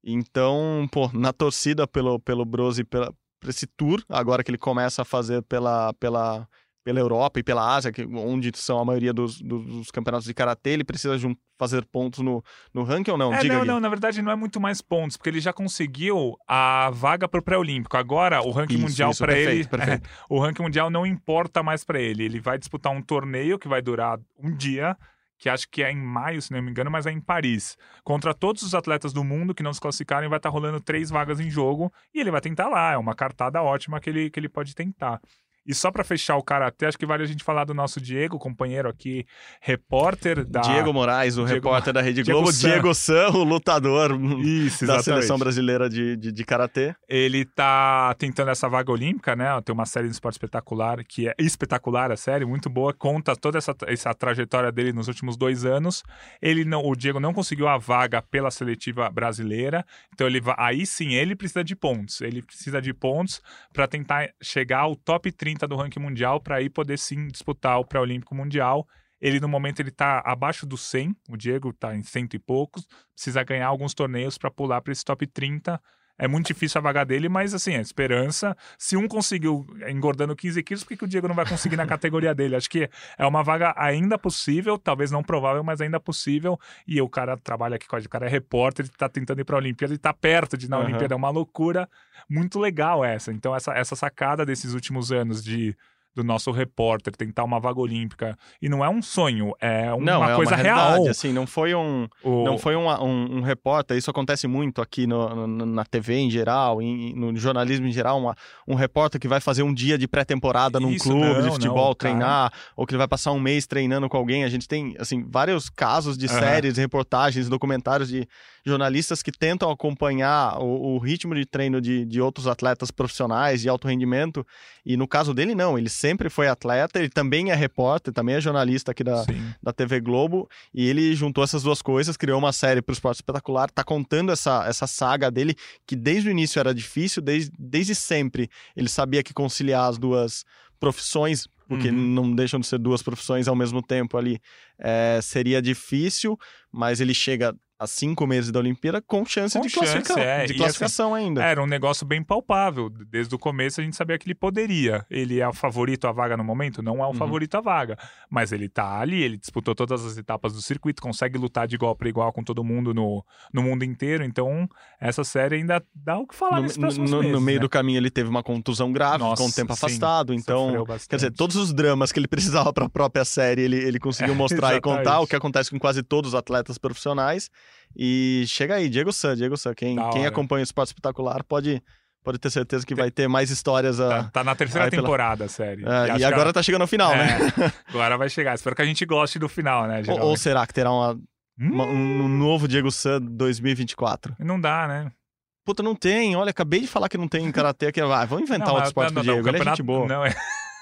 Speaker 2: Então, pô, na torcida pelo, pelo Brose, pela, por esse tour, agora que ele começa a fazer pela, pela, pela Europa e pela Ásia, que, onde são a maioria dos, dos, dos campeonatos de karatê, ele precisa jun- fazer pontos no, no ranking ou não?
Speaker 3: É,
Speaker 2: Diga
Speaker 3: não,
Speaker 2: Gui.
Speaker 3: não, na verdade não é muito mais pontos, porque ele já conseguiu a vaga pro pré-olímpico. Agora, o ranking
Speaker 2: Isso,
Speaker 3: mundial
Speaker 2: perfeito,
Speaker 3: ele,
Speaker 2: perfeito.
Speaker 3: o ranking mundial não importa mais pra ele. Ele vai disputar um torneio que vai durar um dia, que acho que é em maio, se não me engano, mas é em Paris. Contra todos os atletas do mundo que não se classificarem, vai estar rolando três vagas em jogo e ele vai tentar lá. É uma cartada ótima que ele, que ele pode tentar. E só pra fechar o karatê, acho que vale a gente falar do nosso Diego, companheiro aqui, repórter da.
Speaker 2: Diego Moraes, o
Speaker 3: Diego
Speaker 2: repórter da Rede
Speaker 3: Diego
Speaker 2: Globo,
Speaker 3: San.
Speaker 2: Diego San, o lutador
Speaker 3: Isso,
Speaker 2: da seleção brasileira de, de, de karatê.
Speaker 3: Ele tá tentando essa vaga olímpica, né? Tem uma série de esporte espetacular, que é espetacular a série, muito boa, conta toda essa, essa trajetória dele nos últimos dois anos. Ele não, o Diego não conseguiu a vaga pela seletiva brasileira, então ele vai, aí sim ele precisa de pontos. Ele precisa de pontos para tentar chegar ao top 30 do ranking mundial para aí poder sim disputar o pré-olímpico mundial. Ele no momento ele tá abaixo do 100, o Diego tá em cento e poucos, precisa ganhar alguns torneios para pular para esse top 30. É muito difícil a vaga dele, mas assim, a esperança. Se um conseguiu engordando 15 quilos, por que, que o Diego não vai conseguir na categoria dele? Acho que é uma vaga ainda possível, talvez não provável, mas ainda possível. E o cara trabalha aqui com a gente, o cara é repórter, ele tá tentando ir pra Olimpíada, ele tá perto de ir na
Speaker 2: Aham.
Speaker 3: Olimpíada. É uma loucura muito legal essa. Então, essa, essa sacada desses últimos anos de. Do nosso repórter tentar uma vaga olímpica. E não é um sonho, é uma
Speaker 2: não, é
Speaker 3: coisa
Speaker 2: uma
Speaker 3: real.
Speaker 2: assim, não foi um...
Speaker 3: O-
Speaker 2: Não foi um, um, um repórter, isso acontece muito aqui no, no- na TV em geral, em- no jornalismo em geral, uma- um repórter que vai fazer um dia de pré-temporada num
Speaker 3: Isso,
Speaker 2: clube
Speaker 3: não,
Speaker 2: de
Speaker 3: não,
Speaker 2: futebol,
Speaker 3: o cara-
Speaker 2: treinar, ou que ele vai passar um mês treinando com alguém. A gente tem, assim, vários casos de
Speaker 3: Aham.
Speaker 2: séries, reportagens, documentários de jornalistas que tentam acompanhar o, o ritmo de treino de, de outros atletas profissionais de alto rendimento, e no caso dele, não, ele sempre foi atleta, ele também é repórter, também é jornalista aqui da,
Speaker 3: Sim.
Speaker 2: da TV Globo e ele juntou essas duas coisas, criou uma série para o Esporte Espetacular, tá contando essa, essa saga dele, que desde o início era difícil, desde, desde sempre ele sabia que conciliar as duas profissões, porque
Speaker 3: Uhum.
Speaker 2: não deixam de ser duas profissões ao mesmo tempo ali, é, seria difícil, mas ele chega a cinco meses da Olimpíada com chance,
Speaker 3: Com
Speaker 2: de,
Speaker 3: chance,
Speaker 2: classifica-
Speaker 3: é.
Speaker 2: de classificação ainda.
Speaker 3: Era um negócio bem palpável. Desde o começo a gente sabia que ele poderia. Ele é o favorito à vaga no momento? Não é o
Speaker 2: Uhum.
Speaker 3: favorito à vaga. Mas ele tá ali, ele disputou todas as etapas do circuito, consegue lutar de igual para igual com todo mundo no, no mundo inteiro. Então, essa série ainda dá o que falar
Speaker 2: No,
Speaker 3: nesses
Speaker 2: no-
Speaker 3: próximos
Speaker 2: no- no
Speaker 3: meses,
Speaker 2: meio
Speaker 3: né?
Speaker 2: do caminho ele teve uma contusão grave,
Speaker 3: Nossa,
Speaker 2: ficou um tempo
Speaker 3: sim.
Speaker 2: afastado, então. Quer dizer, todos os dramas que ele precisava para a própria série, ele, ele conseguiu
Speaker 3: É,
Speaker 2: mostrar e contar, o que acontece com quase todos os atletas profissionais. E chega aí, Diego San, Diego San. Quem, quem acompanha o esporte espetacular pode, pode ter certeza que vai ter mais histórias.
Speaker 3: Tá,
Speaker 2: A...
Speaker 3: tá na terceira
Speaker 2: aí pela-
Speaker 3: temporada a série.
Speaker 2: Ah,
Speaker 3: acho
Speaker 2: e
Speaker 3: que
Speaker 2: agora
Speaker 3: a-
Speaker 2: tá chegando ao final, né?
Speaker 3: É, agora vai chegar. Espero que a gente goste do final, né?
Speaker 2: Ou, ou será que terá uma-
Speaker 3: Hum,
Speaker 2: uma- um novo Diego San 2024?
Speaker 3: Não dá, né?
Speaker 2: Puta, não tem. Olha, acabei de falar que não tem em karatê aqui. Ah, vamos inventar
Speaker 3: Não,
Speaker 2: outro esporte
Speaker 3: não,
Speaker 2: pro Diego.
Speaker 3: não,
Speaker 2: Ele é gente
Speaker 3: campeonato-
Speaker 2: boa.
Speaker 3: Não, é...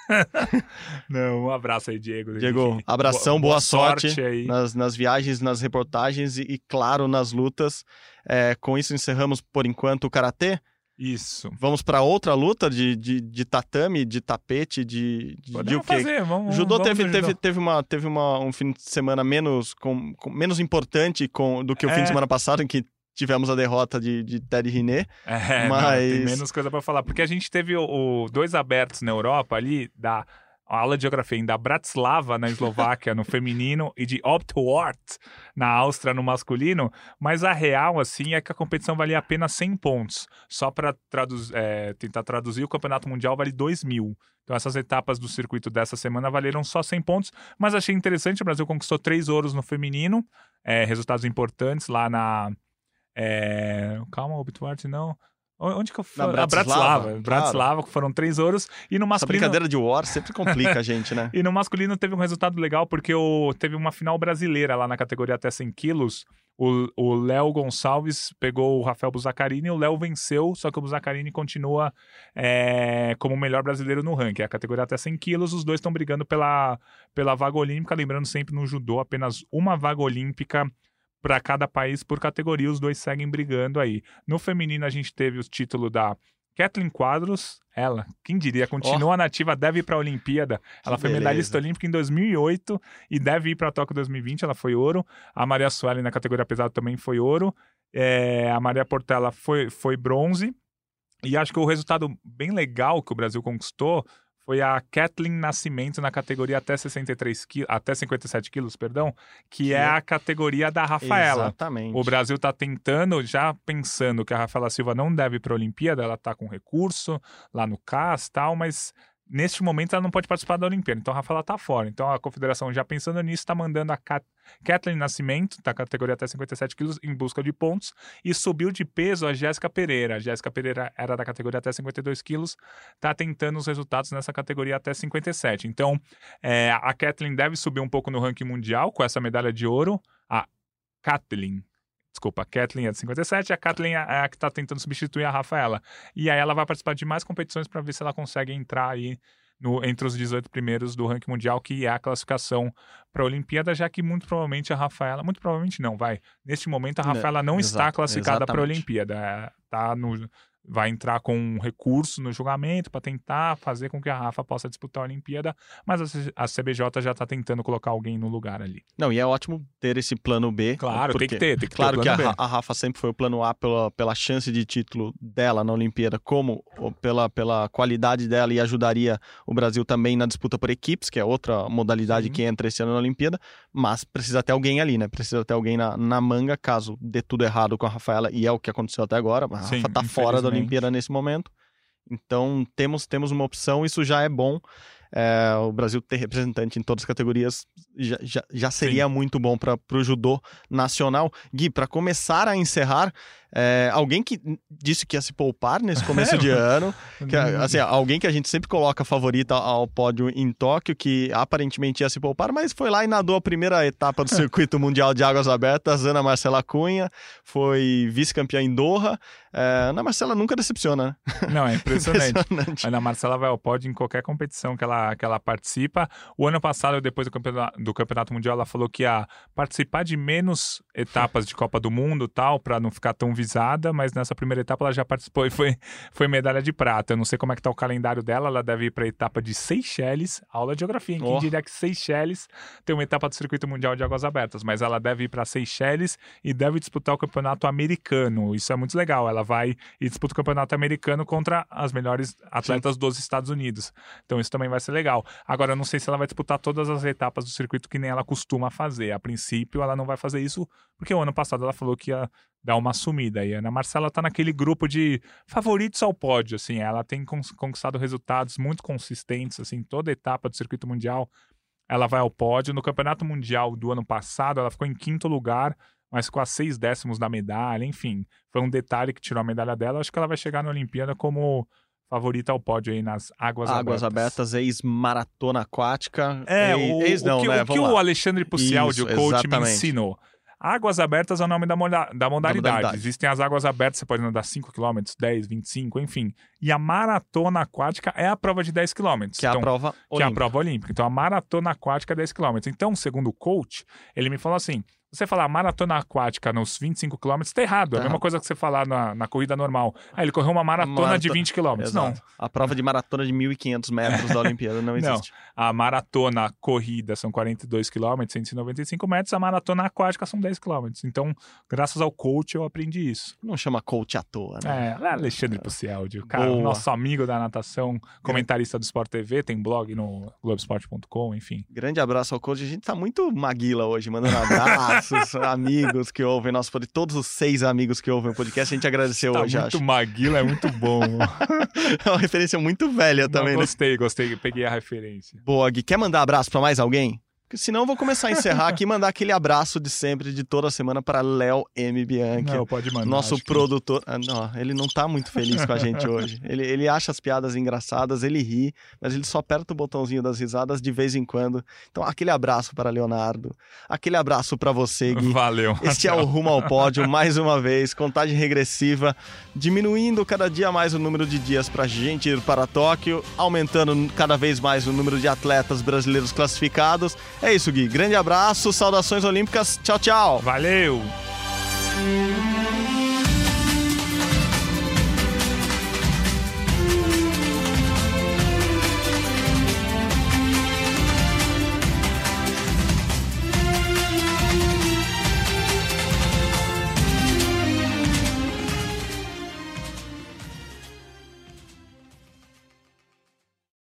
Speaker 3: não, um abraço aí, Diego.
Speaker 2: Diego, abração, boa, sorte,
Speaker 3: aí.
Speaker 2: nas, nas viagens, nas reportagens e, e, claro, nas lutas. É, com isso, encerramos por enquanto o karatê.
Speaker 3: Isso.
Speaker 2: Vamos para outra luta de, de, de tatame, de tapete, de, de, de o quê?
Speaker 3: fazer, vamos.
Speaker 2: Judô
Speaker 3: vamos
Speaker 2: teve, teve,
Speaker 3: judô.
Speaker 2: teve, uma, teve uma, um fim de semana menos, com, com- menos importante com, do que o fim
Speaker 3: É.
Speaker 2: de semana passado, em que tivemos a derrota de, de Ted Riné.
Speaker 3: É,
Speaker 2: Mas-
Speaker 3: não, tem menos coisa pra falar. Porque a gente teve o, o- dois abertos na Europa ali, da aula de geografia da Bratislava, na Eslováquia, no feminino, e de Optwart, na Áustria, no masculino, mas a real, assim, é que a competição valia apenas 100 pontos. Só para traduz, é, tentar traduzir, o Campeonato Mundial vale 2 mil. Então, essas etapas do circuito dessa semana valeram só 100 pontos, mas achei interessante, o Brasil conquistou três ouros no feminino, é, resultados importantes lá na... É... Calma, Optwart não... Onde que eu fui?
Speaker 2: Na Bratislava.
Speaker 3: Bratislava, Bratislava, que foram três ouros. E no
Speaker 2: Essa
Speaker 3: masculino.
Speaker 2: brincadeira de war sempre complica a gente, né?
Speaker 3: E no masculino teve um resultado legal, porque o... teve uma final brasileira lá na categoria até 100 quilos. O o Léo Gonçalves pegou o Rafael Buzacarini, o Léo venceu, só que o Buzacarini continua é, como o melhor brasileiro no ranking. A categoria até 100 quilos, os dois estão brigando pela, pela vaga olímpica. Lembrando sempre, no judô, apenas uma vaga olímpica para cada país por categoria, os dois seguem brigando aí. No feminino, a gente teve o título da Kathleen Quadros, ela, quem diria, continua nativa, deve ir para a Olimpíada. Ela foi
Speaker 2: beleza.
Speaker 3: medalhista olímpica em 2008 e deve ir para Tóquio 2020, ela foi ouro. A Maria Sueli na categoria pesada também foi ouro. É, a Maria Portela foi, foi bronze. E acho que o resultado bem legal que o Brasil conquistou foi a Kathleen Nascimento na categoria até 63 quilos, até 57 quilos, perdão, que,
Speaker 2: Que
Speaker 3: é
Speaker 2: é-
Speaker 3: a categoria da Rafaela.
Speaker 2: Exatamente.
Speaker 3: O Brasil está tentando, já pensando que a Rafaela Silva não deve ir para a Olimpíada, ela está com recurso lá no CAS e tal, mas neste momento ela não pode participar da Olimpíada, então a Rafaela está fora. Então a confederação, já pensando nisso, está mandando a Kat Kathleen Nascimento, da categoria até 57 quilos, em busca de pontos, e subiu de peso a Jéssica Pereira. A Jéssica Pereira era da categoria até 52 quilos, está tentando os resultados nessa categoria até 57. Então é, a Kathleen deve subir um pouco no ranking mundial com essa medalha de ouro. A Kathleen Desculpa, a Kathleen é de 57, a Kathleen é a que está tentando substituir a Rafaela. E aí ela vai participar de mais competições para ver se ela consegue entrar aí no, entre os 18 primeiros do ranking mundial, que é a classificação para a Olimpíada, já que muito provavelmente a Rafaela, muito provavelmente não, vai. Neste momento a
Speaker 2: Né,
Speaker 3: Rafaela não está
Speaker 2: exato,
Speaker 3: classificada para a. Olimpíada. É, Tá no, vai entrar com um recurso no julgamento para tentar fazer com que a Rafa possa disputar a Olimpíada, mas a, CBJ já está tentando colocar alguém no lugar ali.
Speaker 2: Não, e é ótimo ter esse plano B.
Speaker 3: Claro, tem
Speaker 2: porque-
Speaker 3: que ter, tem que
Speaker 2: Claro
Speaker 3: ter o
Speaker 2: que a, a Rafa sempre foi o plano A pela, pela chance de título dela na Olimpíada, como pela, pela qualidade dela e ajudaria o Brasil também na disputa por equipes, que é outra modalidade
Speaker 3: Sim.
Speaker 2: que entra esse ano na Olimpíada, mas precisa ter alguém ali, né? Precisa ter alguém na, na manga, caso dê tudo errado com a Rafaela, e é o que aconteceu até agora. A
Speaker 3: Sim,
Speaker 2: Rafa tá fora da
Speaker 3: infelizmente.
Speaker 2: Olimpíada nesse momento. Então temos, temos uma opção, isso já é bom. É, o Brasil ter representante em todas as categorias já, já, já seria muito bom para o judô nacional. Gui, para começar a encerrar, é, alguém que disse que ia se poupar nesse começo de ano, que, assim, alguém que a gente sempre coloca favorita ao pódio em Tóquio, que aparentemente ia se poupar, mas foi lá e nadou a primeira etapa do circuito mundial de águas abertas, Ana Marcela Cunha, foi vice-campeã em Doha. É, Ana Marcela nunca decepciona, né?
Speaker 3: Não, é impressionante.
Speaker 2: Impressionante.
Speaker 3: Ana Marcela vai ao pódio em qualquer competição que ela, que ela participa. O ano passado, depois do campeonato, do campeonato Mundial, ela falou que ia participar de menos etapas de Copa do Mundo tal, para não ficar tão mas nessa primeira etapa ela já participou e foi, foi medalha de prata. Eu não sei como é que tá o calendário dela, ela deve ir para a etapa de Seychelles, aula de geografia. Quem
Speaker 2: Oh.
Speaker 3: diria que Seychelles tem uma etapa do circuito mundial de águas abertas, mas ela deve ir para Seychelles e deve disputar o campeonato americano. Isso é muito legal. Ela vai e disputa o campeonato americano contra as melhores atletas dos Estados Unidos. Então isso também vai ser legal. Agora, eu não sei se ela vai disputar todas as etapas do circuito que nem ela costuma fazer. A princípio, ela não vai fazer isso, porque o ano passado ela falou que ia dar uma sumida. E a Ana Marcela tá naquele grupo de favoritos ao pódio, assim. Ela tem conquistado resultados muito consistentes, assim, toda etapa do circuito mundial. Ela vai ao pódio. No campeonato mundial do ano passado, ela ficou em quinto lugar, mas com a seis décimos da medalha, enfim. Foi um detalhe que tirou a medalha dela. Acho que ela vai chegar na Olimpíada como favorita ao pódio aí nas águas,
Speaker 2: Águas abertas, ex-maratona aquática.
Speaker 3: É,
Speaker 2: ex,
Speaker 3: o,
Speaker 2: ex não,
Speaker 3: o que,
Speaker 2: né?
Speaker 3: o, que o. Alexandre Pucialdi,
Speaker 2: Isso,
Speaker 3: o coach, me
Speaker 2: exatamente.
Speaker 3: ensinou. Águas abertas é o nome da, moda- da modalidade.
Speaker 2: modalidade.
Speaker 3: Existem as águas abertas, você pode nadar 5 km, 10, 25, enfim. E a maratona aquática é a prova de 10 km.
Speaker 2: Que é a prova
Speaker 3: que é a
Speaker 2: olímpica.
Speaker 3: prova olímpica. Então, a maratona aquática é 10 km. Então, segundo o coach, ele me falou assim: você falar maratona aquática nos 25 km, tá errado. É a
Speaker 2: Tá.
Speaker 3: mesma coisa que você falar na, na corrida normal. Ah, ele correu uma maratona
Speaker 2: Maratona-
Speaker 3: de 20 km. Não.
Speaker 2: Exato. A prova de maratona de 1.500 metros da Olimpíada não
Speaker 3: Não.
Speaker 2: existe.
Speaker 3: A maratona corrida são 42 km, 195 metros. A maratona aquática são 10 km. Então, graças ao coach, eu aprendi isso.
Speaker 2: Não chama coach à toa, né?
Speaker 3: É, Alexandre Pucialdi, cara,
Speaker 2: Boa.
Speaker 3: nosso amigo da natação, comentarista do Sport TV, tem blog no Globesport.com, enfim.
Speaker 2: Grande abraço ao coach. A gente tá muito maguila hoje, mandando abraços, amigos que ouvem nosso podcast. Todos os seis amigos que ouvem o podcast, a gente agradeceu
Speaker 3: Tá
Speaker 2: hoje,
Speaker 3: muito
Speaker 2: acho.
Speaker 3: maguila, é muito bom.
Speaker 2: É uma referência muito velha também,
Speaker 3: Não,
Speaker 2: né?
Speaker 3: gostei, gostei, peguei a referência.
Speaker 2: Boa, Gui. Quer mandar abraço pra mais alguém? Porque senão eu vou começar a encerrar aqui e mandar aquele abraço de sempre, de toda semana, para Léo M. Bianchi.
Speaker 3: Não, pode mandar.
Speaker 2: Nosso
Speaker 3: acho que-
Speaker 2: produtor. Ah, não, ele não tá muito feliz com a gente hoje. Ele, ele acha as piadas engraçadas, ele ri, mas ele só aperta o botãozinho das risadas de vez em quando. Então, aquele abraço para Leonardo. Aquele abraço para você, Gui.
Speaker 3: Valeu.
Speaker 2: Este é o Rumo ao Pódio, mais uma vez, contagem regressiva, diminuindo cada dia mais o número de dias para a gente ir para Tóquio, aumentando cada vez mais o número de atletas brasileiros classificados. É isso, Gui. Grande abraço, saudações olímpicas. Tchau, tchau.
Speaker 3: Valeu.